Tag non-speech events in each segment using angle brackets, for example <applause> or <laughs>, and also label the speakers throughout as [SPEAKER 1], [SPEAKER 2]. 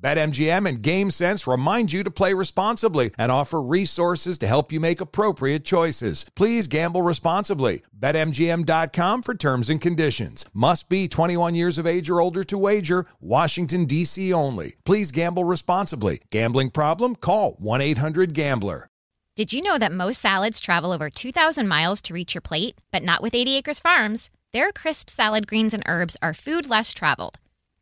[SPEAKER 1] BetMGM and GameSense remind you to play responsibly and offer resources to help you make appropriate choices. Please gamble responsibly. BetMGM.com for terms and conditions. Must be 21 years of age or older to wager. Washington, D.C. only. Please gamble responsibly. Gambling problem? Call 1 800 Gambler.
[SPEAKER 2] Did you know that most salads travel over 2,000 miles to reach your plate? But not with 80 Acres Farms. Their crisp salad greens and herbs are food less traveled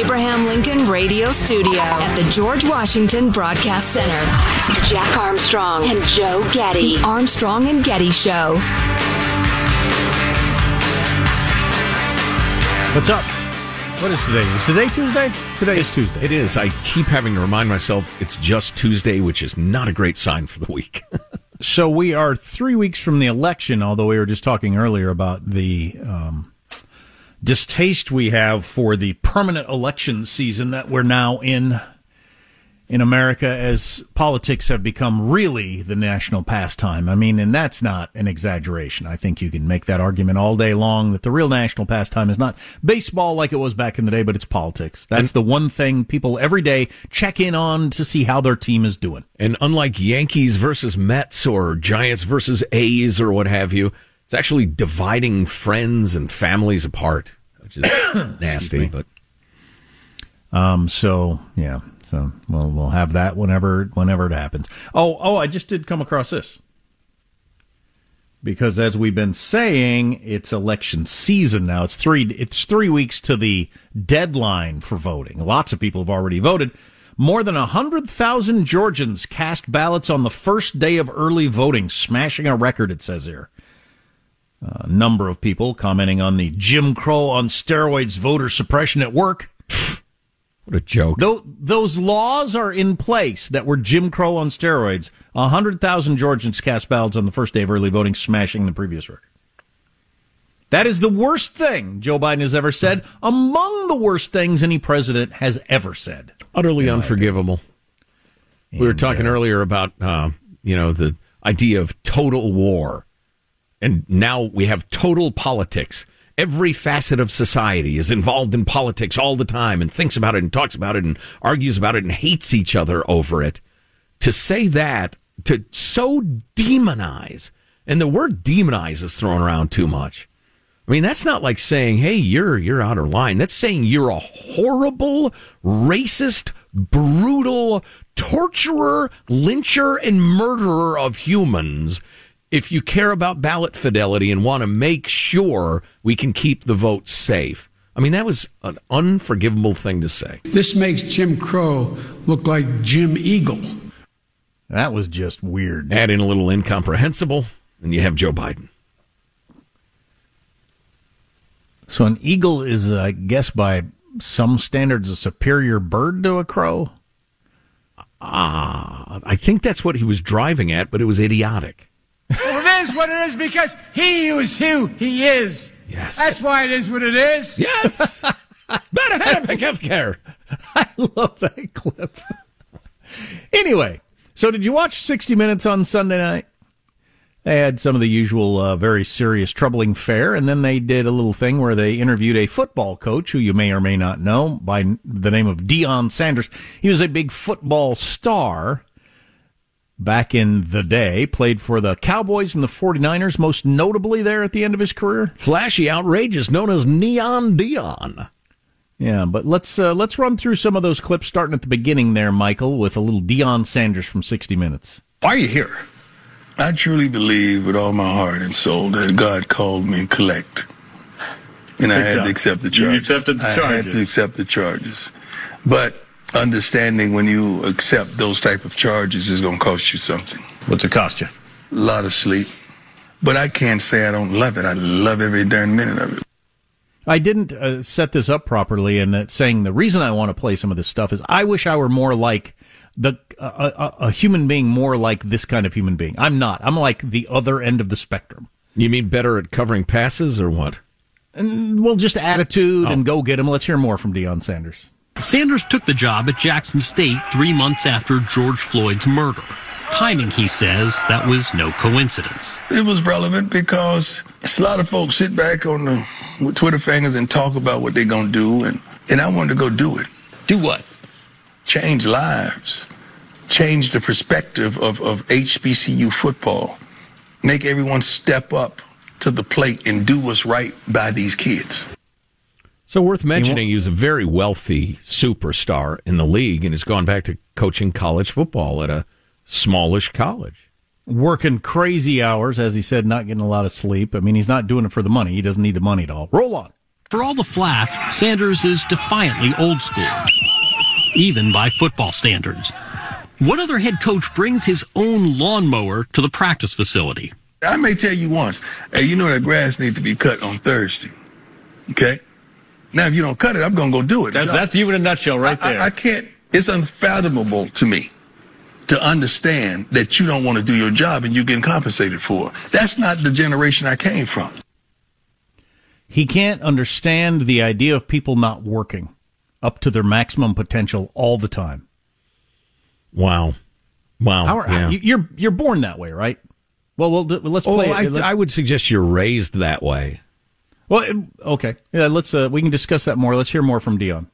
[SPEAKER 3] Abraham Lincoln Radio Studio at the George Washington Broadcast Center,
[SPEAKER 4] Jack Armstrong and Joe Getty.
[SPEAKER 3] The Armstrong and Getty Show.
[SPEAKER 5] What's up? What is today? Is today Tuesday? Today is Tuesday.
[SPEAKER 6] It is. I keep having to remind myself it's just Tuesday, which is not a great sign for the week. <laughs>
[SPEAKER 5] so we are three weeks from the election, although we were just talking earlier about the um, distaste we have for the permanent election season that we're now in in America as politics have become really the national pastime. I mean, and that's not an exaggeration. I think you can make that argument all day long that the real national pastime is not baseball like it was back in the day, but it's politics. That's and, the one thing people every day check in on to see how their team is doing.
[SPEAKER 6] And unlike Yankees versus Mets or Giants versus A's or what have you, it's actually dividing friends and families apart, which is <coughs> nasty, but
[SPEAKER 5] um so yeah, so we'll we'll have that whenever whenever it happens. Oh oh, I just did come across this because as we've been saying, it's election season now. It's three it's three weeks to the deadline for voting. Lots of people have already voted. More than 100,000 Georgians cast ballots on the first day of early voting, smashing a record, it says here. A number of people commenting on the Jim Crow on steroids voter suppression at work.
[SPEAKER 6] What a joke.
[SPEAKER 5] those laws are in place that were Jim Crow on steroids. 100,000 Georgians cast ballots on the first day of early voting, smashing the previous record. That is the worst thing Joe Biden has ever said, among the worst things any president has ever said.
[SPEAKER 6] Utterly unforgivable. we were talking uh, earlier about, uh, you know, the idea of total war. And now we have total politics every facet of society is involved in politics all the time and thinks about it and talks about it and argues about it and hates each other over it. To say that, to so demonize, and the word demonize is thrown around too much. I mean, that's not like saying, "Hey, you're you're out of line." That's saying you're a horrible, racist, brutal torturer, lyncher, and murderer of humans if you care about ballot fidelity and want to make sure we can keep the vote safe. I mean, that was an unforgivable thing to say.
[SPEAKER 7] This makes Jim Crow look like Jim Eagle.
[SPEAKER 5] That was just weird.
[SPEAKER 6] Add in a little incomprehensible, and you have Joe Biden.
[SPEAKER 5] So, an eagle is, I guess, by some standards, a superior bird to a crow?
[SPEAKER 6] Ah, uh, I think that's what he was driving at, but it was idiotic.
[SPEAKER 7] Is what it is because he is who he is.
[SPEAKER 6] Yes.
[SPEAKER 7] That's why it is what it is.
[SPEAKER 6] Yes. Better have healthcare.
[SPEAKER 5] I love that clip. anyway, so did you watch 60 Minutes on Sunday night? They had some of the usual uh, very serious, troubling fare, and then they did a little thing where they interviewed a football coach who you may or may not know by the name of Deion Sanders. He was a big football star back in the day, played for the Cowboys and the 49ers, most notably there at the end of his career.
[SPEAKER 6] Flashy, outrageous, known as Neon Deion.
[SPEAKER 5] Yeah, but let's uh, let's run through some of those clips starting at the beginning there, Michael, with a little Deion Sanders from 60 Minutes.
[SPEAKER 8] Why are you here? I truly believe with all my heart and soul that God called me to collect. And I had to accept the
[SPEAKER 9] You
[SPEAKER 8] charges.
[SPEAKER 9] accepted the
[SPEAKER 8] I had to accept the charges. But understanding when you accept those type of charges is going to cost you something.
[SPEAKER 9] What's it cost you?
[SPEAKER 8] A lot of sleep. But I can't say I don't love it. I love every darn minute of it.
[SPEAKER 5] I didn't uh, set this up properly, and that saying the reason I want to play some of this stuff is I wish I were more like the uh, a, a human being, more like this kind of human being. I'm not. I'm like the other end of the spectrum.
[SPEAKER 6] You mean better at covering passes or what?
[SPEAKER 5] And well, just attitude and go get him. Let's hear more from Deion Sanders.
[SPEAKER 10] Sanders took the job at Jackson State three months after George Floyd's murder. Timing, he says, that was no coincidence.
[SPEAKER 8] It was relevant because a lot of folks sit back on the with Twitter fingers and talk about what they're going to do. And, and I wanted to go do it.
[SPEAKER 9] Do what?
[SPEAKER 8] change lives, change the perspective of, of HBCU football, make everyone step up to the plate and do what's right by these kids.
[SPEAKER 6] So worth mentioning, he was a very wealthy superstar in the league and has gone back to coaching college football at a smallish college.
[SPEAKER 5] Working crazy hours, as he said, not getting a lot of sleep. I mean, he's not doing it for the money. He doesn't need the money at all. Roll on.
[SPEAKER 10] For all the flash, Sanders is defiantly old school, even by football standards. What other head coach brings his own lawnmower to the practice facility?
[SPEAKER 8] I may tell you once, hey, you know that grass needs to be cut on Thursday. Okay? Now, if you don't cut it, I'm going to go do it.
[SPEAKER 9] That's that's you in a nutshell right there.
[SPEAKER 8] I, I can't, it's unfathomable to me to understand that you don't want to do your job and you're getting compensated for it. That's not the generation I came from.
[SPEAKER 5] He can't understand the idea of people not working up to their maximum potential all the time.
[SPEAKER 6] Wow. Wow.
[SPEAKER 5] How are,
[SPEAKER 6] yeah.
[SPEAKER 5] you- You're you're born that way, right? Well, well, let's
[SPEAKER 6] Oh,
[SPEAKER 5] play.
[SPEAKER 6] I,
[SPEAKER 5] it. Let-
[SPEAKER 6] I would suggest you're raised that way.
[SPEAKER 5] Well, okay. Yeah, let's. Uh, we can discuss that more. Let's hear more from Deion.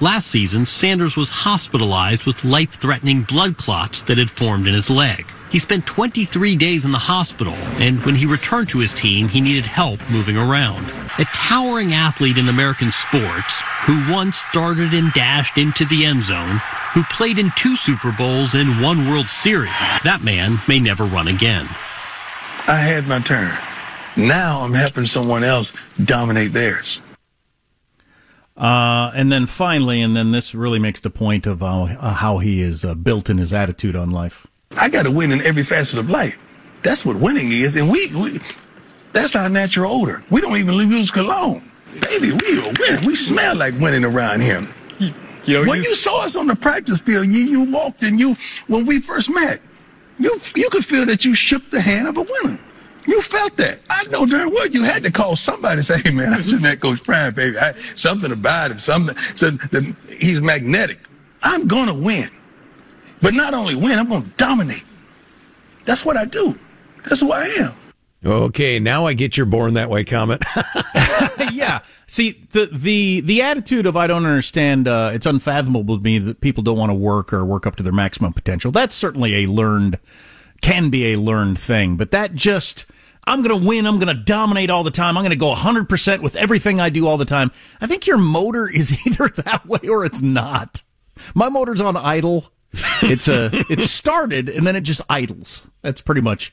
[SPEAKER 10] Last season, Sanders was hospitalized with life threatening blood clots that had formed in his leg. He spent 23 days in the hospital, and when he returned to his team, he needed help moving around. A towering athlete in American sports, who once darted and dashed into the end zone, who played in two Super Bowls and one World Series, that man may never run again.
[SPEAKER 8] I had my turn. Now I'm helping someone else dominate theirs.
[SPEAKER 5] Uh, and then finally, and then this really makes the point of uh, uh, how he is uh, built in his attitude on life.
[SPEAKER 8] I got to win in every facet of life. That's what winning is, and we, we that's our natural odor. We don't even use cologne, baby. We are winning. We smell like winning around here.
[SPEAKER 9] You know,
[SPEAKER 8] when you saw us on the practice field, you, you walked and you when we first met, you you could feel that you shook the hand of a winner. You felt that. I know darn well you had to call somebody and say, "Hey man, I'm just met Coach Prime, baby. I, something about him, something." So the, he's magnetic. I'm gonna win, but not only win, I'm gonna dominate. That's what I do. That's who I am.
[SPEAKER 6] Okay, now I get your born that way comment. <laughs>
[SPEAKER 5] yeah. See the the the attitude of I don't understand. Uh, it's unfathomable to me that people don't want to work or work up to their maximum potential. That's certainly a learned, can be a learned thing. But that just I'm going to win. I'm going to dominate all the time. I'm going to go 100 percent with everything I do all the time. I think your motor is <laughs> either that way or it's not. My motor's on idle. It's uh, <laughs> a it started and then it just idles. That's pretty much.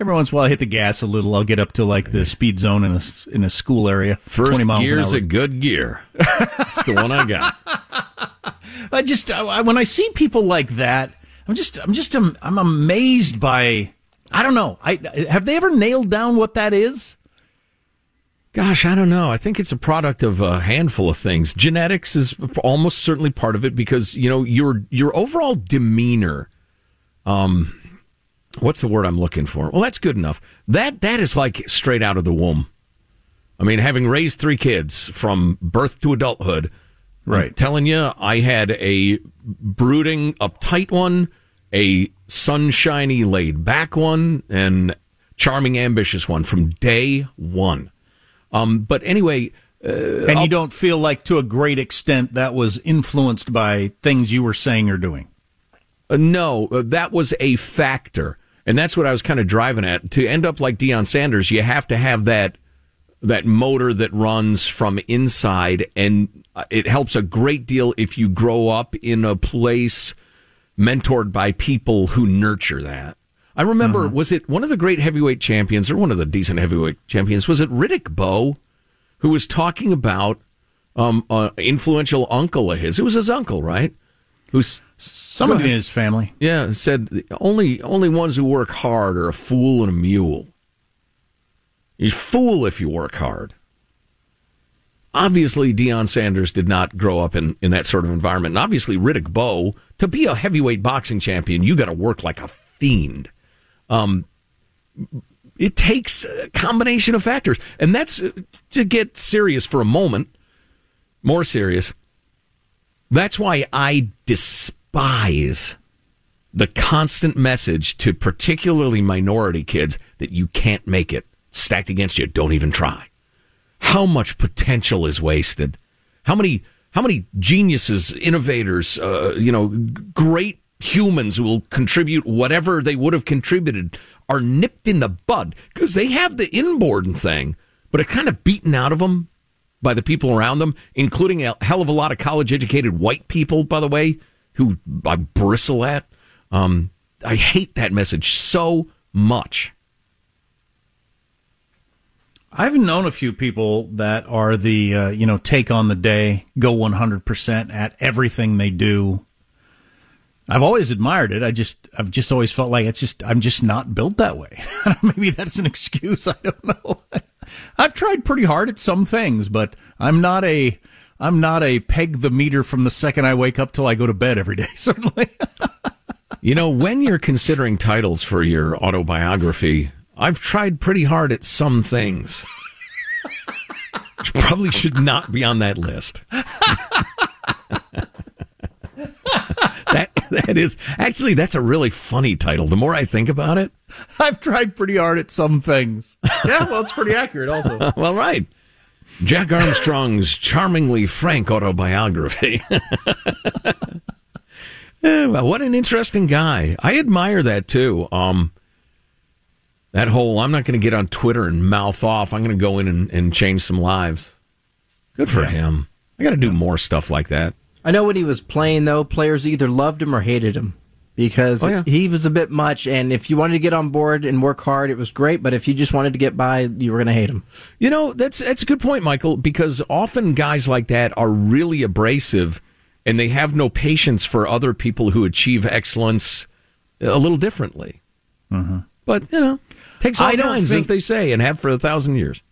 [SPEAKER 5] Every once in a while, I hit the gas a little. I'll get up to like the speed zone in a in a school area.
[SPEAKER 6] First
[SPEAKER 5] 20 miles
[SPEAKER 6] gear's a good gear. It's the one I got. <laughs>
[SPEAKER 5] I just I, when I see people like that, I'm just I'm just I'm, I'm amazed by. I don't know. I have they ever nailed down what that is?
[SPEAKER 6] Gosh, I don't know. I think it's a product of a handful of things. Genetics is almost certainly part of it because you know your your overall demeanor. Um, what's the word I'm looking for? Well, that's good enough. That that is like straight out of the womb. I mean, having raised three kids from birth to adulthood,
[SPEAKER 5] Right.
[SPEAKER 6] I'm telling you, I had a brooding, uptight one, a sunshiny, laid back one, and charming, ambitious one from day one. Um, but anyway, uh,
[SPEAKER 5] and you don't feel like to a great extent that was influenced by things you were saying or doing.
[SPEAKER 6] Uh, no, uh, that was a factor, and that's what I was kind of driving at. To end up like Deion Sanders, you have to have that that motor that runs from inside, and uh, it helps a great deal if you grow up in a place mentored by people who nurture that. I remember, was it one of the great heavyweight champions or one of the decent heavyweight champions? Was it Riddick Bowe who was talking about um, an influential uncle of his? It was his uncle, right? Who's
[SPEAKER 5] Someone in his family.
[SPEAKER 6] yeah, said only only ones who work hard are a fool and a mule. You fool if you work hard. Obviously, Deion Sanders did not grow up in, in that sort of environment. And obviously, Riddick Bowe, to be a heavyweight boxing champion, you got to work like a fiend. Um, it takes a combination of factors. And that's uh, to get serious for a moment, more serious. That's why I despise the constant message to particularly minority kids that you can't make it. Stacked against you, don't even try. How much potential is wasted? How many how many geniuses, innovators, uh, you know, great humans who will contribute whatever they would have contributed are nipped in the bud because they have the inborn thing, but it kind of beaten out of them by the people around them, including a hell of a lot of college educated white people, by the way, who I bristle at. Um, I hate that message so much.
[SPEAKER 5] I've known a few people that are the uh, you know take on the day, go one hundred percent at everything they do. I've always admired it. I just I've just always felt like it's just I'm just not built that way. <laughs> Maybe that's an excuse. <laughs> I don't know. <laughs> I've tried pretty hard at some things, but I'm not a I'm not a peg the meter from the second I wake up till I go to bed every day. Certainly.
[SPEAKER 6] You know, when you're considering titles for your autobiography, I've tried pretty hard at some things. Which probably should not be on that list. that that is actually that's a really funny title. The more I think about it,
[SPEAKER 5] I've tried pretty hard at some things. Yeah, well, it's pretty accurate also. <laughs>
[SPEAKER 6] well, right. Jack Armstrong's charmingly frank autobiography. <laughs> Eh, well, what an interesting guy. I admire that too. Um, that whole I'm not going to get on Twitter and mouth off. I'm going to go in and, and change some lives. Good for him. I got to do more stuff like that.
[SPEAKER 11] I know when he was playing though, players either loved him or hated him because
[SPEAKER 6] Oh, yeah.
[SPEAKER 11] he was a bit much. And if you wanted to get on board and work hard, it was great. But if you just wanted to get by, you were going to hate him.
[SPEAKER 6] You know, that's that's a good point, Michael, because often guys like that are really abrasive and they have no patience for other people who achieve excellence a little differently. Mm-hmm. But, you know, takes all
[SPEAKER 5] I don't
[SPEAKER 6] kinds,
[SPEAKER 5] think-
[SPEAKER 6] as they say, and have for a thousand years.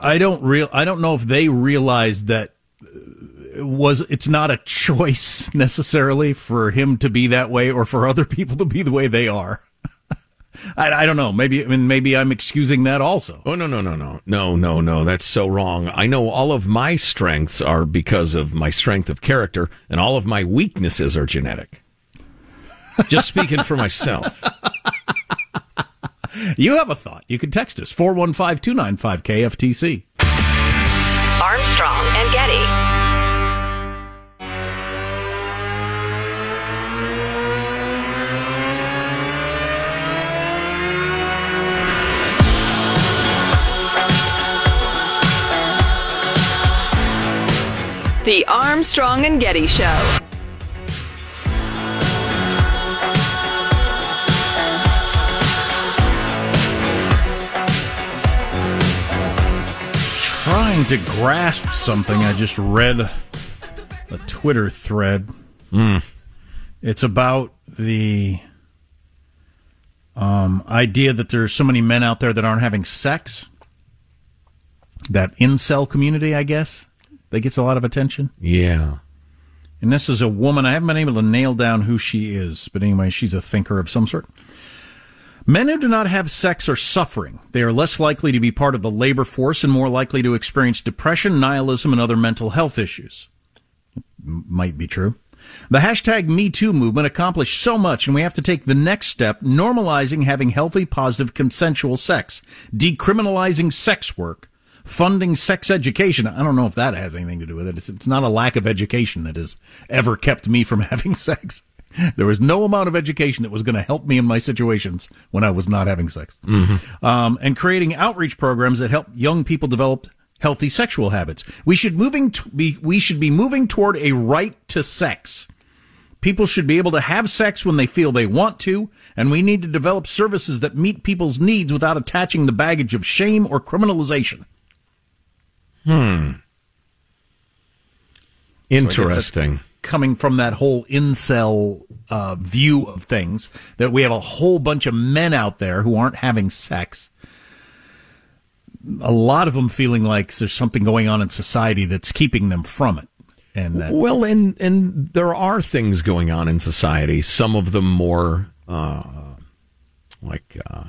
[SPEAKER 5] I don't real I don't know if they realize that uh, was it's not a choice <laughs> necessarily for him to be that way or for other people to be the way they are. <laughs> I, I don't know. Maybe I mean maybe I'm excusing that also.
[SPEAKER 6] Oh no no no no no no no! That's so wrong. I know all of my strengths are because of my strength of character, and all of my weaknesses are genetic. Just speaking for myself. <laughs>
[SPEAKER 5] You have a thought. You can text us 415-295 KFTC.
[SPEAKER 4] Armstrong and Getty. The Armstrong and Getty Show.
[SPEAKER 5] To grasp something I just read a Twitter thread. It's about the um, idea that there's so many men out there that aren't having sex. That incel community, I guess, that gets a lot of attention.
[SPEAKER 6] Yeah.
[SPEAKER 5] And this is a woman. I haven't been able to nail down who she is, but anyway, she's a thinker of some sort. Men who do not have sex are suffering. They are less likely to be part of the labor force and more likely to experience depression, nihilism, and other mental health issues. Might be true. The hashtag MeToo movement accomplished so much, and we have to take the next step, normalizing having healthy, positive, consensual sex, decriminalizing sex work, funding sex education. I don't know if that has anything to do with it. It's, it's not a lack of education that has ever kept me from <laughs> having sex. There was no amount of education that was going to help me in my situations when I was not having sex. Um, and creating outreach programs that help young people develop healthy sexual habits. We should moving to be we should be moving toward a right to sex. People should be able to have sex when they feel they want to, and we need to develop services that meet people's needs without attaching the baggage of shame or criminalization.
[SPEAKER 6] Hmm.
[SPEAKER 5] So Coming from that whole incel uh, view of things, that we have a whole bunch of men out there who aren't having sex. A lot of them feeling like there's something going on in society that's keeping them from it, and that
[SPEAKER 6] Well, and and there are things going on in society. Some of them more uh, like uh,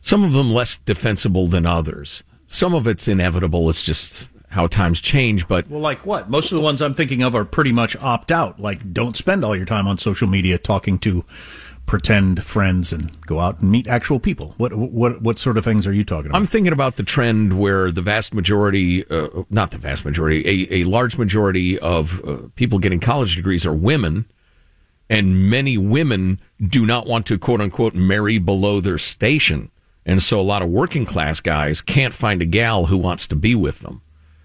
[SPEAKER 6] some of them less defensible than others. Some of it's inevitable. It's just how times change. But
[SPEAKER 5] Well, like what? Most of the ones I'm thinking of are pretty much opt out. Like, don't spend all your time on social media talking to pretend friends and go out and meet actual people. What what what sort of things are you talking about?
[SPEAKER 6] I'm thinking about the trend where the vast majority, uh, not the vast majority, a, a large majority of uh, people getting college degrees are women, and many women do not want to quote unquote marry below their station. And so a lot of working class guys can't find a gal who wants to be with them.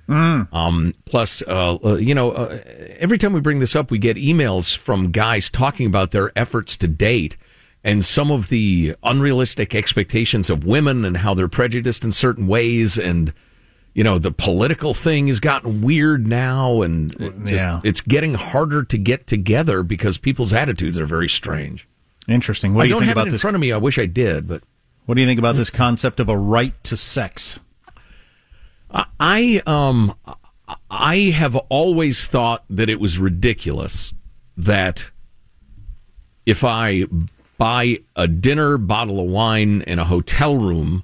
[SPEAKER 6] Um, plus, uh, uh, you know, uh, every time we bring this up, we get emails from guys talking about their efforts to date and some of the unrealistic expectations of women and how they're prejudiced in certain ways. And, you know, the political thing has gotten weird now and it just,
[SPEAKER 5] Yeah.
[SPEAKER 6] it's getting harder to get together because people's attitudes are very strange.
[SPEAKER 5] Interesting. What
[SPEAKER 6] I
[SPEAKER 5] do you
[SPEAKER 6] don't
[SPEAKER 5] think
[SPEAKER 6] have
[SPEAKER 5] about
[SPEAKER 6] it in
[SPEAKER 5] this?
[SPEAKER 6] front of me. I wish I did, but
[SPEAKER 5] What do you think about this concept of a right to sex?
[SPEAKER 6] I um I have always thought that it was ridiculous that if I buy a dinner, bottle of wine, in a hotel room,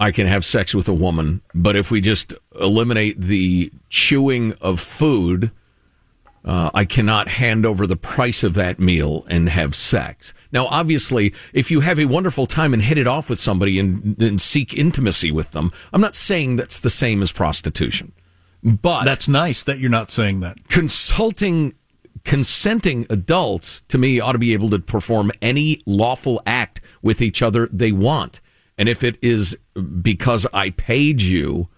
[SPEAKER 6] I can have sex with a woman. But if we just eliminate the chewing of food, uh, I cannot hand over the price of that meal and have sex. Now, obviously, if you have a wonderful time and hit it off with somebody and, and seek intimacy with them, I'm not saying that's the same as prostitution. But
[SPEAKER 5] that's nice that you're not saying that.
[SPEAKER 6] Consulting, consenting adults to me ought to be able to perform any lawful act with each other they want. And if it is because I paid you,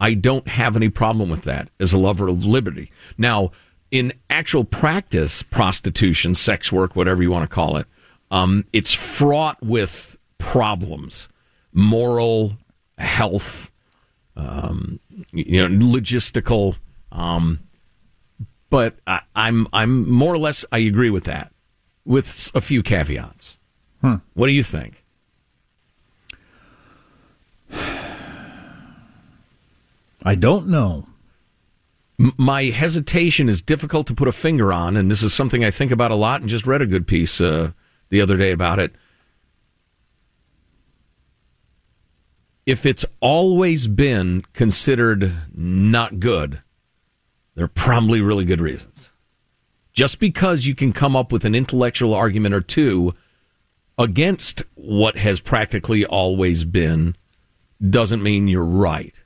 [SPEAKER 6] I don't have any problem with that as a lover of liberty. Now, in actual practice, prostitution, sex work, whatever you want to call it, um, it's fraught with problems, moral, health, um, you know, logistical. Um, but I, I'm I'm more or less I agree with that, with a few caveats.
[SPEAKER 5] Hmm.
[SPEAKER 6] What do you think? <sighs>
[SPEAKER 5] I don't know.
[SPEAKER 6] My hesitation is difficult to put a finger on, and this is something I think about a lot. And just read a good piece uh, the other day about it. If it's always been considered not good, there are probably really good reasons. Just because you can come up with an intellectual argument or two against what has practically always been doesn't mean you're right.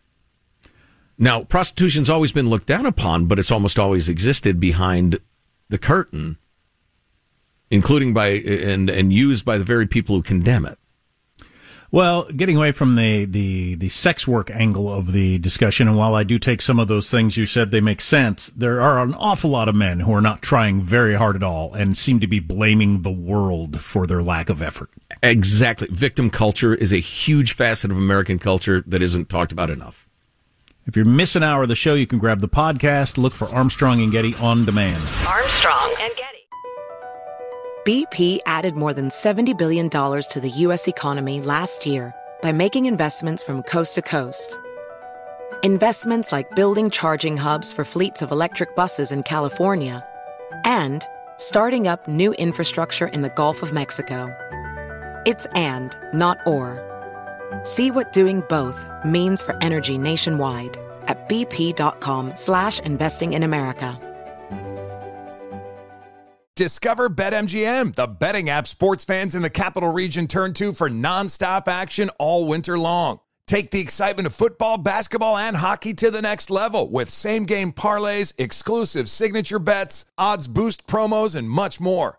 [SPEAKER 6] Now, prostitution's always been looked down upon, but it's almost always existed behind the curtain, including by and and used by the very people who condemn it.
[SPEAKER 5] Well, getting away from the, the, the sex work angle of the discussion, and while I do take some of those things you said they make sense, there are an awful lot of men who are not trying very hard at all and seem to be blaming the world for their lack of effort.
[SPEAKER 6] Exactly. Victim culture is a huge facet of American culture that isn't talked about enough.
[SPEAKER 5] If you're missing an hour of the show, you can grab the podcast, look for Armstrong and Getty on demand.
[SPEAKER 4] Armstrong and Getty.
[SPEAKER 12] BP added more than $70 billion to the U.S. economy last year by making investments from coast to coast. Investments like building charging hubs for fleets of electric buses in California and starting up new infrastructure in the Gulf of Mexico. It's and, not or. See what doing both means for energy nationwide at bp.com slash investing in America.
[SPEAKER 1] Discover BetMGM, the betting app sports fans in the capital region turn to for nonstop action all winter long. Take the excitement of football, basketball, and hockey to the next level with same game parlays, exclusive signature bets, odds boost promos, and much more.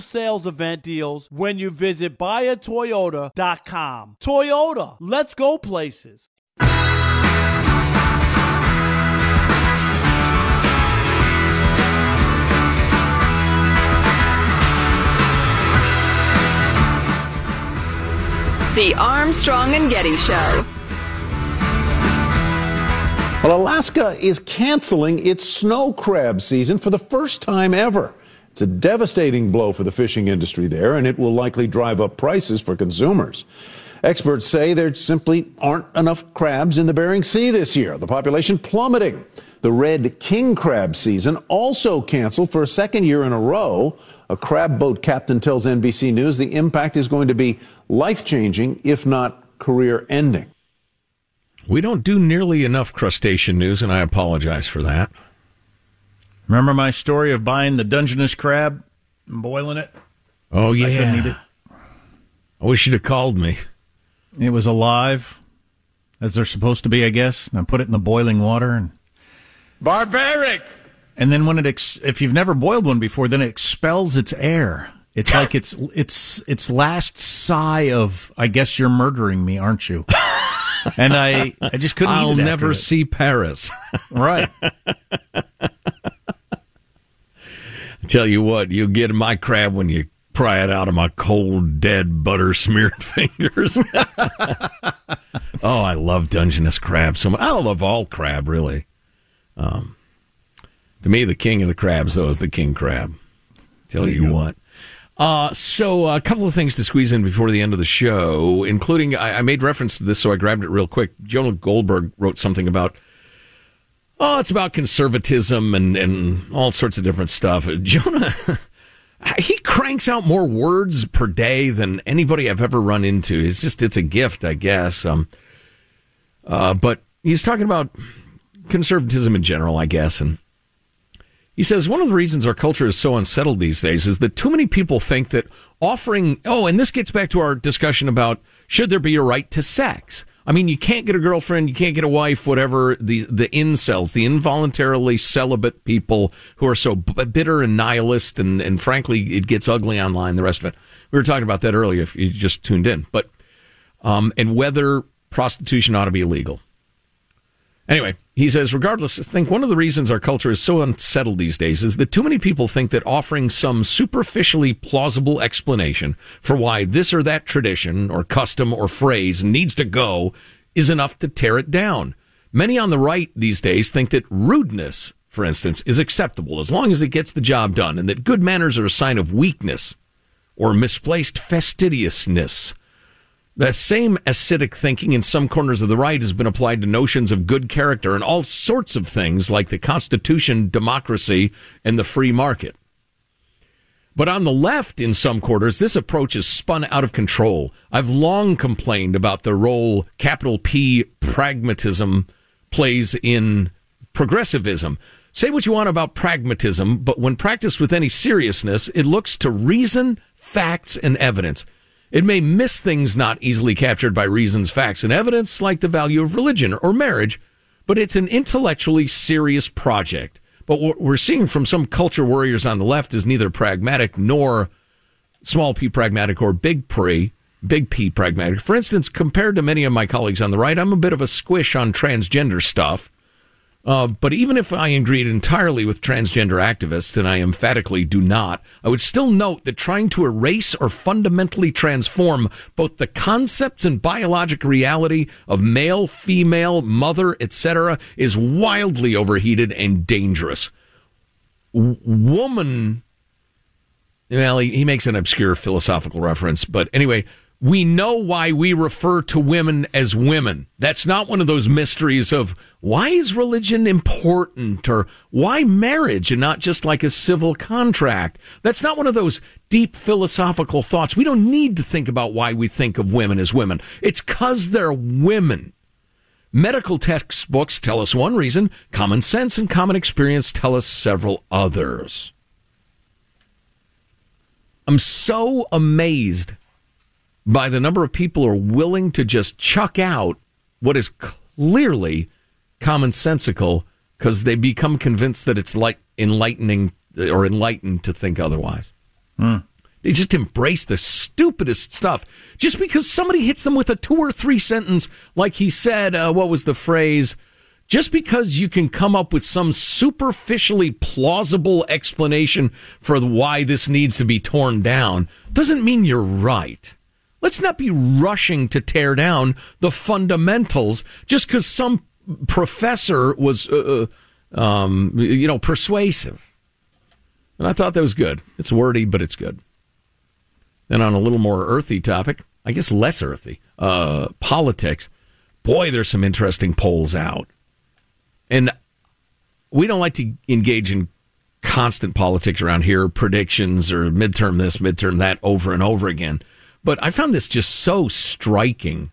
[SPEAKER 13] sales event deals when you visit buyatoyota.com. Toyota, let's go places.
[SPEAKER 4] The Armstrong and Getty Show.
[SPEAKER 14] Well, Alaska is canceling its snow crab season for the first time ever. It's a devastating blow for the fishing industry there, and it will likely drive up prices for consumers. Experts say there simply aren't enough crabs in the Bering Sea this year, the population plummeting. The red king crab season also canceled for a second year in a row. A crab boat captain tells NBC News the impact is going to be life changing, if not career ending.
[SPEAKER 6] We don't do nearly enough crustacean news, and I apologize for that.
[SPEAKER 5] Remember my story of buying the Dungeness crab and boiling it?
[SPEAKER 6] Oh, yeah.
[SPEAKER 5] I couldn't eat it.
[SPEAKER 6] I wish you'd have called me.
[SPEAKER 5] It was alive, as they're supposed to be, I guess. And I put it in the boiling water and
[SPEAKER 15] Barbaric.
[SPEAKER 5] And then when it, ex- if you've never boiled one before, then it expels its air. It's like it's it's its last sigh of, I guess you're murdering me, aren't you? <laughs> And I, I just couldn't.
[SPEAKER 6] I'll
[SPEAKER 5] eat it
[SPEAKER 6] never
[SPEAKER 5] after
[SPEAKER 6] see Paris.
[SPEAKER 5] right. <laughs>
[SPEAKER 6] Tell you what, you'll get my crab when you pry it out of my cold, dead, butter smeared <laughs> fingers. <laughs> oh, I love Dungeness crab so much. I love all crab, really. Um, to me, the king of the crabs, though, is the king crab. Tell you, what. Uh, so a couple of things to squeeze in before the end of the show, including I, I made reference to this, so I grabbed it real quick. Jonah Goldberg wrote something about Oh, it's about conservatism and, and all sorts of different stuff. Jonah, <laughs> he cranks out more words per day than anybody I've ever run into. It's just, it's a gift, I guess. Um, uh, but he's talking about conservatism in general, I guess. And he says one of the reasons our culture is so unsettled these days is that too many people think that offering, oh, and this gets back to our discussion about should there be a right to sex? I mean, you can't get a girlfriend, you can't get a wife, whatever. The the incels, the involuntarily celibate people who are so b- bitter and nihilist, and and frankly, it gets ugly online. The rest of it. We were talking about that earlier. If you just tuned in, but um, and whether prostitution ought to be illegal. Anyway, he says, regardless, I think one of the reasons our culture is so unsettled these days is that too many people think that offering some superficially plausible explanation for why this or that tradition or custom or phrase needs to go is enough to tear it down. Many on the right these days think that rudeness, for instance, is acceptable as long as it gets the job done and that good manners are a sign of weakness or misplaced fastidiousness. That same acidic thinking in some corners of the right has been applied to notions of good character and all sorts of things like the Constitution, democracy, and the free market. But on the left, in some quarters, this approach is spun out of control. I've long complained about the role capital P pragmatism plays in progressivism. Say what you want about pragmatism, but when practiced with any seriousness, it looks to reason, facts, and evidence. It may miss things not easily captured by reasons, facts, and evidence, like the value of religion or marriage, but it's an intellectually serious project. But what we're seeing from some culture warriors on the left is neither pragmatic nor small p pragmatic or big pre, big P pragmatic. For instance, compared to many of my colleagues on the right, I'm a bit of a squish on transgender stuff. Uh, but even if I agreed entirely with transgender activists, and I emphatically do not, I would still note that trying to erase or fundamentally transform both the concepts and biologic reality of male, female, mother, etc., is wildly overheated and dangerous. W- woman, well, he, he makes an obscure philosophical reference, but anyway, we know why we refer to women as women. That's not one of those mysteries of why is religion important or why marriage and not just like a civil contract. That's not one of those deep philosophical thoughts. We don't need to think about why we think of women as women. It's because they're women. Medical textbooks tell us one reason, common sense and common experience tell us several others. I'm so amazed by the number of people who are willing to just chuck out what is clearly commonsensical because they become convinced that it's like enlightening or enlightened to think otherwise.
[SPEAKER 5] Hmm.
[SPEAKER 6] They just embrace the stupidest stuff just because somebody hits them with a two or three sentence, like he said, uh, what was the phrase? Just because you can come up with some superficially plausible explanation for why this needs to be torn down doesn't mean you're right. Let's not be rushing to tear down the fundamentals just because some professor was, uh, uh, um, you know, persuasive. And I thought that was good. It's wordy, but it's good. Then on a little more earthy topic, I guess less earthy, uh, politics. Boy, there's some interesting polls out. And we don't like to engage in constant politics around here, predictions or midterm this, midterm that over and over again. But I found this just so striking.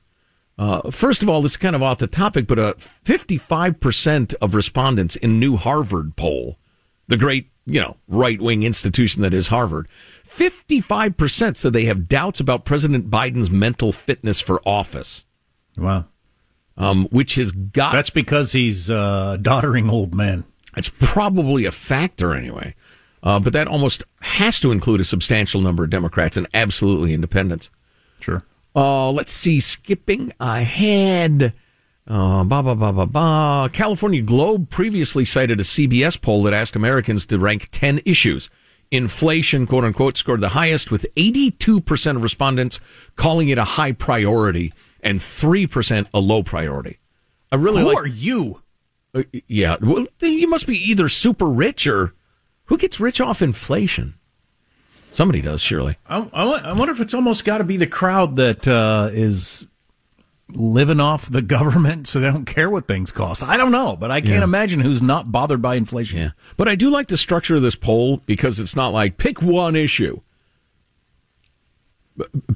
[SPEAKER 6] Uh, first of all, this is kind of off the topic, but uh, 55% of respondents in new Harvard poll, the great, you know, right wing institution that is Harvard, 55% said they have doubts about President Biden's mental fitness for office.
[SPEAKER 5] Wow.
[SPEAKER 6] Um, which has got.
[SPEAKER 5] That's because he's a doddering old man.
[SPEAKER 6] It's probably a factor anyway. Uh, but that almost has to include a substantial number of Democrats and absolutely independents.
[SPEAKER 5] Sure.
[SPEAKER 6] Uh, let's see. Skipping ahead. Uh, bah, bah, bah, bah, bah. California Globe previously cited a CBS poll that asked Americans to rank 10 issues. Inflation, quote unquote, scored the highest with 82% of respondents calling it a high priority and 3% a low priority. I really
[SPEAKER 5] Who
[SPEAKER 6] like,
[SPEAKER 5] are you?
[SPEAKER 6] Uh, yeah. Well, you must be either super rich or who gets rich off inflation? Somebody does, surely.
[SPEAKER 5] I, I wonder if it's almost got to be the crowd that uh, is living off the government, so they don't care what things cost. I don't know, but I can't
[SPEAKER 6] Yeah.
[SPEAKER 5] imagine who's not bothered by inflation.
[SPEAKER 6] Yeah. But I do like the structure of this poll because it's not like pick one issue.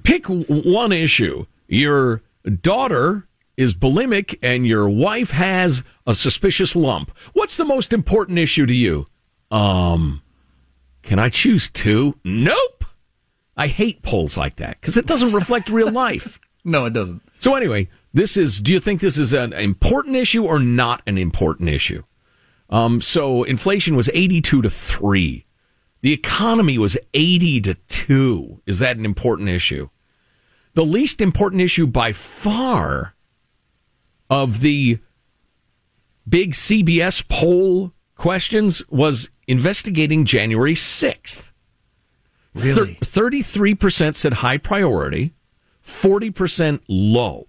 [SPEAKER 6] Pick one issue. Your daughter is bulimic and your wife has a suspicious lump. What's the most important issue to you? Um, can I choose two? Nope. I hate polls like that because it doesn't reflect real <laughs> life.
[SPEAKER 5] No, it doesn't.
[SPEAKER 6] So anyway, this is. Do you think this is an important issue or not an important issue? Um, so inflation was eighty-two to three. The economy was eighty to two. Is that an important issue? The least important issue by far of the big CBS poll questions was investigating January 6th.
[SPEAKER 5] Really?
[SPEAKER 6] Thir- 33% said high priority, 40% low.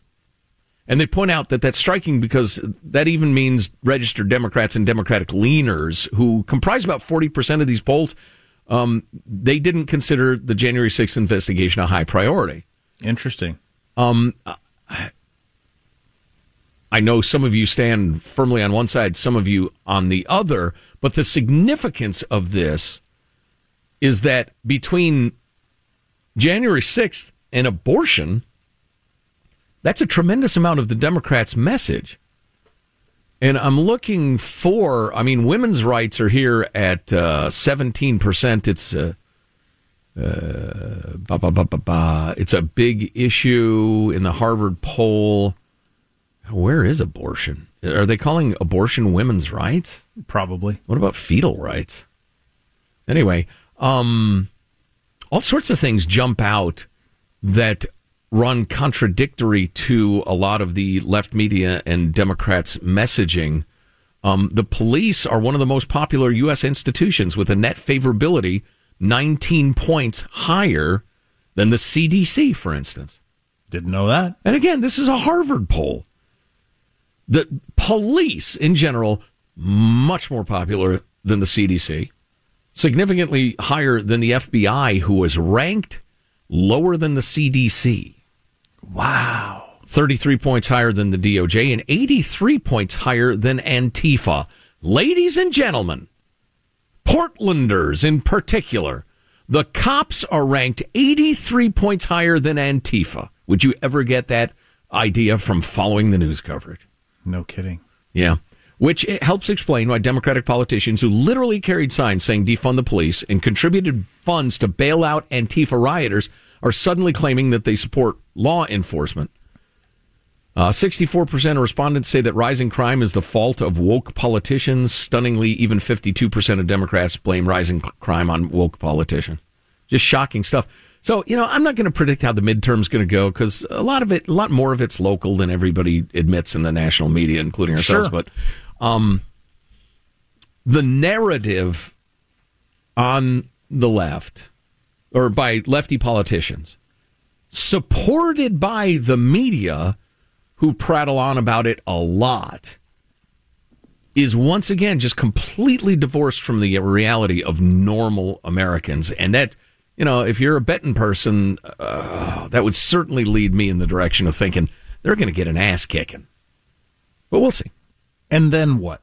[SPEAKER 6] And they point out that that's striking because that even means registered Democrats and Democratic leaners who comprise about 40% of these polls. Um, they didn't consider the January 6th investigation a high priority.
[SPEAKER 5] Interesting.
[SPEAKER 6] Um, I know some of you stand firmly on one side, some of you on the other, but the significance of this is that between January 6th and abortion, that's a tremendous amount of the Democrats' message. And I'm looking for, I mean, women's rights are here at uh, 17%. It's uh, uh, ba, ba, ba, ba, ba. It's a big issue in the Harvard poll. Where is abortion? Are they calling abortion women's rights?
[SPEAKER 5] Probably.
[SPEAKER 6] What about fetal rights? Anyway, um, all sorts of things jump out that run contradictory to a lot of the left media and Democrats' messaging. Um, the police are one of the most popular U.S. institutions with a net favorability 19 points higher than the CDC, for instance.
[SPEAKER 5] Didn't know that.
[SPEAKER 6] And again, this is a Harvard poll. The police in general, much more popular than the CDC, significantly higher than the FBI, who was ranked lower than the CDC.
[SPEAKER 5] Wow.
[SPEAKER 6] 33 points higher than the DOJ and 83 points higher than Antifa. Ladies and gentlemen, Portlanders in particular, the cops are ranked 83 points higher than Antifa. Would you ever get that idea from following the news coverage?
[SPEAKER 5] No kidding.
[SPEAKER 6] Yeah. Which helps explain why Democratic politicians who literally carried signs saying defund the police and contributed funds to bail out Antifa rioters are suddenly claiming that they support law enforcement. Uh, 64% of respondents say that rising crime is the fault of woke politicians. Stunningly, even 52% of Democrats blame rising crime on woke politicians. Just shocking stuff. So, you know, I'm not going to predict how the midterm's going to go because a lot of it, a lot more of it's local than everybody admits in the national media, including ourselves.
[SPEAKER 5] Sure.
[SPEAKER 6] But um, the narrative on the left or by lefty politicians, supported by the media who prattle on about it a lot, is once again just completely divorced from the reality of normal Americans. And that, you know, if you're a betting person, uh, that would certainly lead me in the direction of thinking they're going to get an ass kicking. But we'll see.
[SPEAKER 5] And then what?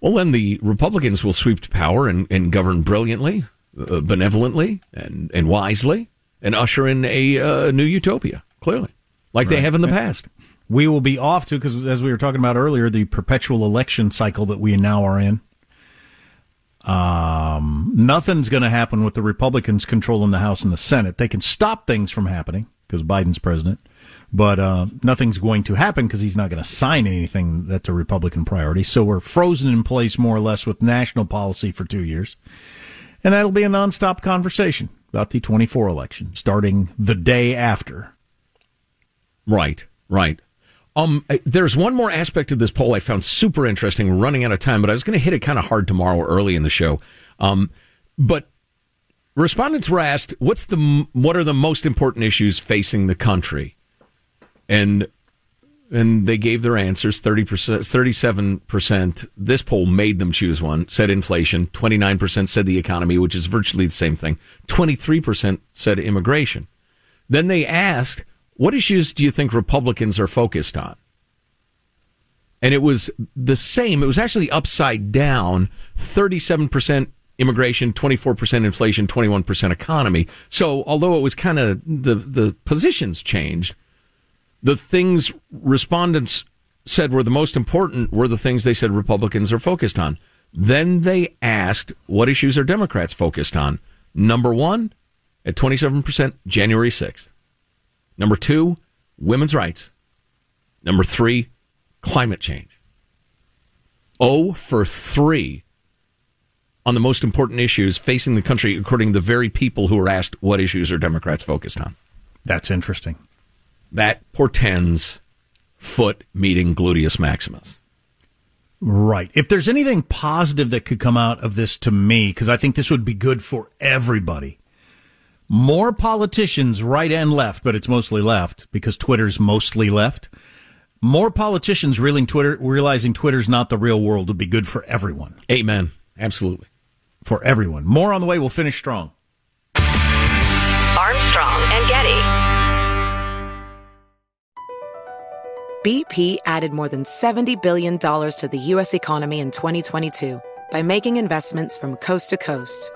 [SPEAKER 6] Well, then the Republicans will sweep to power and, and govern brilliantly, uh, benevolently, and, and wisely, and usher in a uh, new utopia, clearly, like they have in the past.
[SPEAKER 5] We will be off to because, as we were talking about earlier, the perpetual election cycle that we now are in. Um, nothing's going to happen with the Republicans controlling the House and the Senate. They can stop things from happening because Biden's president, but uh, nothing's going to happen because he's not going to sign anything that's a Republican priority. So we're frozen in place more or less with national policy for two years, and that'll be a nonstop conversation about the 24 election starting the day after.
[SPEAKER 6] Right, right. Um, there's one more aspect of this poll I found super interesting. Running out of time, but I was going to hit it kind of hard tomorrow early in the show. Um, but respondents were asked, "What's the what are the most important issues facing the country?" And and they gave their answers 30%, 37%. This poll made them choose one, said inflation. 29% said the economy, which is virtually the same thing. 23% said immigration. Then they asked, what issues do you think Republicans are focused on? And it was the same. It was actually upside down 37% immigration, 24% inflation, 21% economy. So although it was kind of the, the positions changed, the things respondents said were the most important were the things they said Republicans are focused on. Then they asked, what issues are Democrats focused on? Number one, at 27%, January 6th. Number two, women's rights. Number three, climate change. Oh for three on the most important issues facing the country, according to the very people who were asked what issues are Democrats focused on.
[SPEAKER 5] That's interesting.
[SPEAKER 6] That portends foot meeting gluteus maximus.
[SPEAKER 5] Right. If there's anything positive that could come out of this to me, because I think this would be good for everybody. More politicians, right and left, but it's mostly left because Twitter's mostly left. More politicians realizing Twitter, realizing Twitter's not the real world would be good for everyone.
[SPEAKER 6] Amen. Absolutely.
[SPEAKER 5] For everyone. More on the way. We'll finish strong.
[SPEAKER 4] Armstrong and Getty.
[SPEAKER 12] BP added more than $70 billion to the U.S. economy in 2022 by making investments from coast to coast.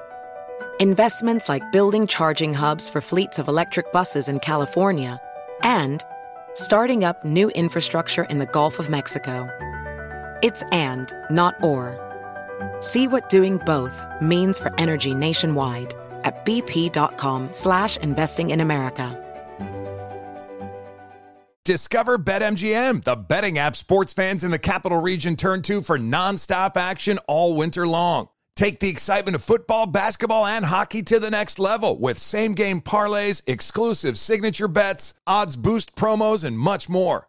[SPEAKER 12] Investments like building charging hubs for fleets of electric buses in California and starting up new infrastructure in the Gulf of Mexico. It's and, not or. See what doing both means for energy nationwide at bp.com slash investing in America.
[SPEAKER 1] Discover BetMGM, the betting app sports fans in the capital region turn to for nonstop action all winter long. Take the excitement of football, basketball, and hockey to the next level with same game parlays, exclusive signature bets, odds boost promos, and much more.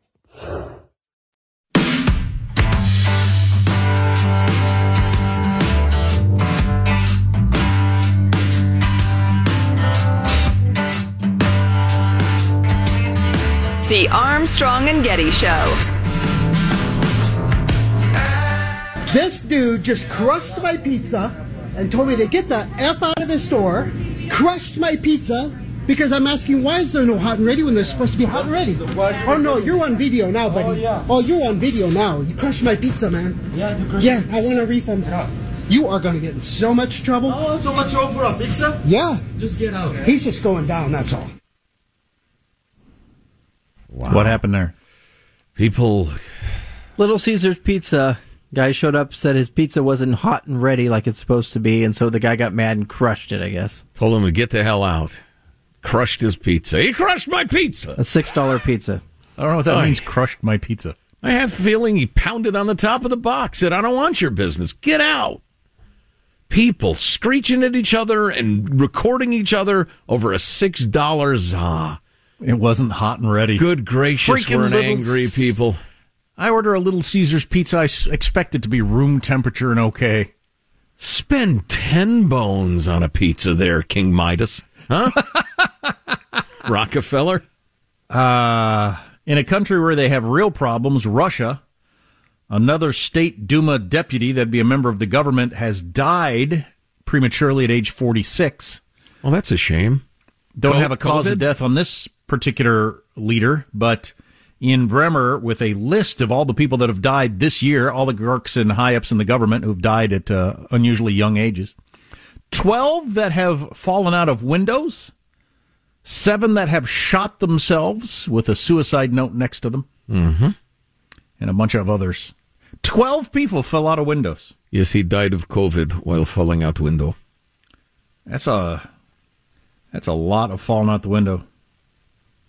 [SPEAKER 4] The Armstrong and Getty Show.
[SPEAKER 16] This dude just crushed my pizza and told me to get the F out of his store, crushed my pizza because I'm asking why is there no hot and ready when there's supposed to be hot and ready? Oh no, you're on video now, oh, buddy. Oh, yeah. oh you're on video now. You crushed my pizza, man.
[SPEAKER 17] Yeah, you crushed
[SPEAKER 16] Yeah, I want a refund. You are going to get in so much trouble.
[SPEAKER 17] Oh, so much trouble for a pizza?
[SPEAKER 16] Yeah.
[SPEAKER 17] Just get out.
[SPEAKER 16] He's just going down, that's all. Wow.
[SPEAKER 5] What happened there?
[SPEAKER 6] People.
[SPEAKER 11] Little Caesar's Pizza. Guy showed up, said his pizza wasn't hot and ready like it's supposed to be, and so the guy got mad and crushed it, I guess.
[SPEAKER 6] Told him to get the hell out. Crushed his pizza. He crushed my pizza.
[SPEAKER 11] A $6 pizza.
[SPEAKER 5] I don't know what that
[SPEAKER 6] Oy.
[SPEAKER 5] means, crushed my pizza.
[SPEAKER 6] I have a feeling he pounded on the top of the box. Said, I don't want your business. Get out. People screeching at each other and recording each other over a $6 za.
[SPEAKER 5] It wasn't hot and ready.
[SPEAKER 6] Good gracious,
[SPEAKER 5] Freaking
[SPEAKER 6] we're an
[SPEAKER 5] little
[SPEAKER 6] angry
[SPEAKER 5] s-
[SPEAKER 6] people.
[SPEAKER 5] I order a little Caesar's pizza. I s- expect it to be room temperature and okay.
[SPEAKER 6] Spend 10 bones on a pizza there, King Midas. Huh? <laughs> Rockefeller?
[SPEAKER 5] Uh, in a country where they have real problems, Russia, another state Duma deputy that'd be a member of the government has died prematurely at age 46.
[SPEAKER 6] Well, that's a shame.
[SPEAKER 5] Don't have a cause
[SPEAKER 6] COVID?
[SPEAKER 5] of death on this particular leader, but in Bremer, with a list of all the people that have died this year, all the Gurks and high ups in the government who've died at uh, unusually young ages. 12 that have fallen out of windows, seven that have shot themselves with a suicide note next to them,
[SPEAKER 6] Mm-hmm.
[SPEAKER 5] and a bunch of others. 12 people fell out of windows.
[SPEAKER 6] Yes, he died of COVID while falling out window.
[SPEAKER 5] That's a that's a lot of falling out the window.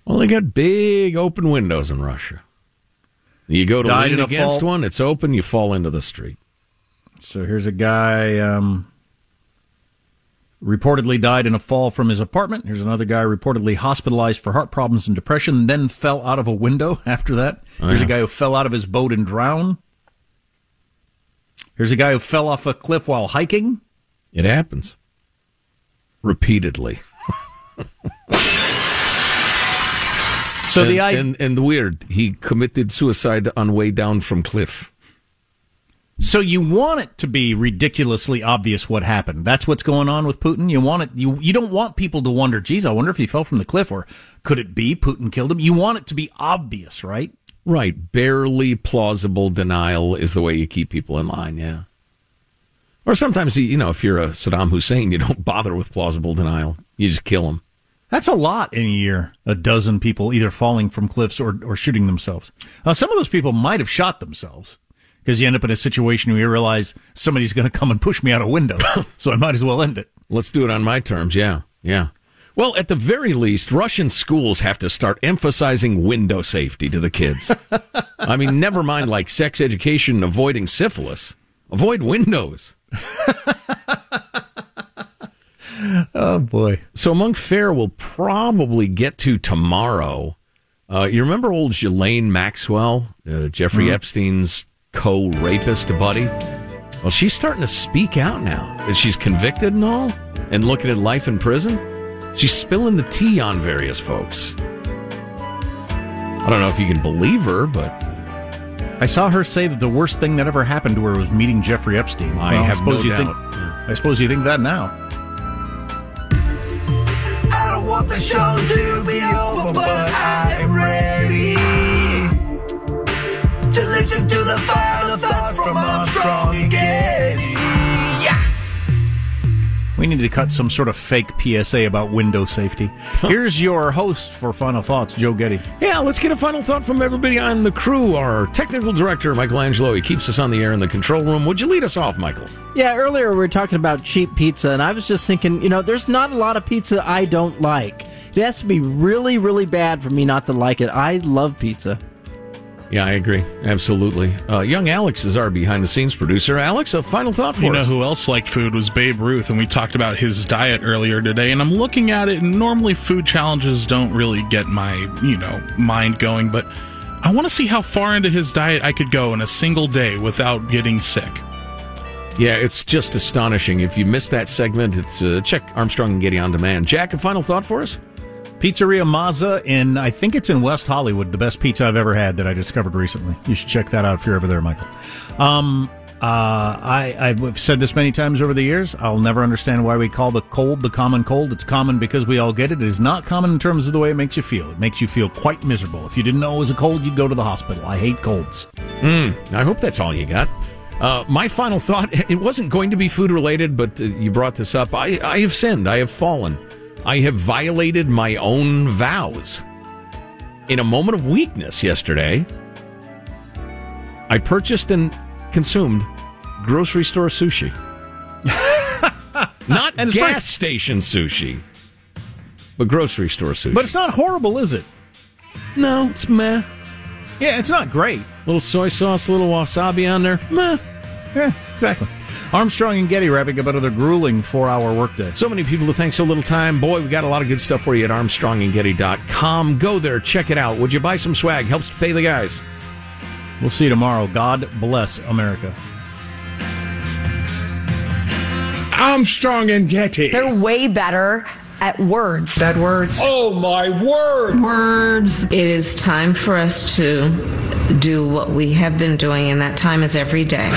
[SPEAKER 6] Well, they got big open windows in Russia. You go to
[SPEAKER 5] Died
[SPEAKER 6] lean against
[SPEAKER 5] fall-
[SPEAKER 6] one, it's open, you fall into the street.
[SPEAKER 5] So here's a guy um, reportedly died in a fall from his apartment. Here's another guy reportedly hospitalized for heart problems and depression, then fell out of a window <laughs> after that.
[SPEAKER 6] Oh,
[SPEAKER 5] Here's a guy who fell out of his boat and drowned. Here's a guy who fell off a cliff while hiking.
[SPEAKER 6] It happens repeatedly.
[SPEAKER 5] So
[SPEAKER 6] and,
[SPEAKER 5] the I-
[SPEAKER 6] and and the weird, he committed suicide on way down from cliff.
[SPEAKER 5] So you want it to be ridiculously obvious what happened. That's what's going on with Putin. You want it you you don't want people to wonder, geez, I wonder if he fell from the cliff or could it be Putin killed him? You want it to be obvious, right?
[SPEAKER 6] Right, barely plausible denial is the way you keep people in line. Yeah. Or sometimes, you know, if you're a Saddam Hussein, you don't <laughs> bother with plausible denial. You just kill them.
[SPEAKER 5] That's a lot in a year. A dozen people either falling from cliffs or, or shooting themselves. Uh, some of those people might have shot themselves because you end up in a situation where you realize somebody's going to come and push me out a window. <laughs> so I might as well end it.
[SPEAKER 6] Let's do it on my terms. Yeah. Yeah. Well, at the very least, Russian schools have to start emphasizing window safety to the kids. <laughs> I mean, never mind like sex education and avoiding syphilis. Avoid windows. <laughs>
[SPEAKER 5] Oh boy.
[SPEAKER 6] So Monk fare we'll probably get to tomorrow. Uh, you remember old Ghislaine Maxwell, uh, Jeffrey
[SPEAKER 5] Mhm.
[SPEAKER 6] Epstein's co-rapist buddy? Well, she's starting to speak out now that she's convicted and all, and looking at life in prison. She's spilling the tea on various folks. I don't know if you can believe her, but uh,
[SPEAKER 5] I saw her say that the worst thing that ever happened to her was meeting Jeffrey Epstein.
[SPEAKER 6] I
[SPEAKER 5] Well,
[SPEAKER 6] have
[SPEAKER 5] suppose
[SPEAKER 6] no
[SPEAKER 5] you
[SPEAKER 6] doubt.
[SPEAKER 5] Think, I suppose you think that now.
[SPEAKER 17] I don't want the show to be over, but I am ready to listen to the final
[SPEAKER 5] We need to cut some sort of fake PSA about window safety. Here's your host for Final Thoughts, Joe Getty.
[SPEAKER 6] yeah, let's get a final thought from everybody on the crew. Our technical director, Michelangelo, he keeps us on the air in the control room. Would you lead us off, Michael?
[SPEAKER 11] Yeah, earlier we were talking about cheap pizza, and I was just thinking, you know, there's not a lot of pizza I don't like. It has to be really, really bad for me not to like it. I love pizza.
[SPEAKER 6] Yeah, I agree. Absolutely. Uh, young Alex is our behind the scenes producer. Alex, a final thought for
[SPEAKER 18] You You
[SPEAKER 6] know
[SPEAKER 18] who else liked food was Babe Ruth, and we talked about his diet earlier today. And I'm looking at it, and normally food challenges don't really get my, you know, mind going, but I want to see how far into his diet I could go in a single day without getting sick.
[SPEAKER 6] Yeah, it's just astonishing. If you missed that segment, it's uh, check Armstrong and Getty on demand. Jack, a final thought for us?
[SPEAKER 5] Pizzeria Mozza in, I think it's in West Hollywood, the best pizza I've ever had that I discovered recently. You should check that out if you're ever there, Michael. Um, uh, I, I've said this many times over the years. I'll never understand why we call the cold the common cold. It's common because we all get it. It is not common in terms of the way it makes you feel. It makes you feel quite miserable. If you didn't know it was a cold, you'd go to the hospital. I hate colds.
[SPEAKER 6] Mm, I hope that's all you got. Uh, my final thought <laughs> it wasn't going to be food related, but uh, you brought this up. I, I have sinned. I have fallen. I have violated my own vows. In a moment of weakness yesterday, I purchased and consumed grocery store sushi. <laughs> Not
[SPEAKER 5] And
[SPEAKER 6] gas
[SPEAKER 5] right.
[SPEAKER 6] station sushi, but grocery store sushi.
[SPEAKER 5] But it's not horrible, is it?
[SPEAKER 6] No, it's meh.
[SPEAKER 5] Yeah, it's not great.
[SPEAKER 6] Little soy sauce, little wasabi on there. Meh. <laughs>
[SPEAKER 5] Yeah, exactly. Armstrong and Getty wrapping up another grueling four hour workday.
[SPEAKER 6] So many people to thank so little time. Boy, we got a lot of good stuff for you at armstrongandgetty.com. Go there, check it out. Would you buy some swag? Helps to pay the guys.
[SPEAKER 5] We'll see you tomorrow. God bless America.
[SPEAKER 15] Armstrong and Getty.
[SPEAKER 19] They're way better at words. Bad words.
[SPEAKER 15] Oh my word!
[SPEAKER 19] Words. It is time for us to do what we have been doing, and that time is every day.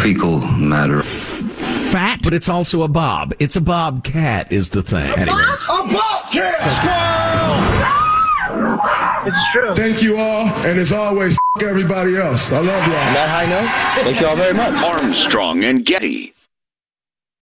[SPEAKER 20] fecal matter.
[SPEAKER 6] Fat, but it's also a bob. It's a bobcat, is the thing. Anyway.
[SPEAKER 15] A bobcat! Squirrel!
[SPEAKER 20] It's true.
[SPEAKER 15] Thank you all, and as always, f- everybody else. I love y'all.
[SPEAKER 20] that high note, thank you all very much.
[SPEAKER 21] Armstrong and Getty.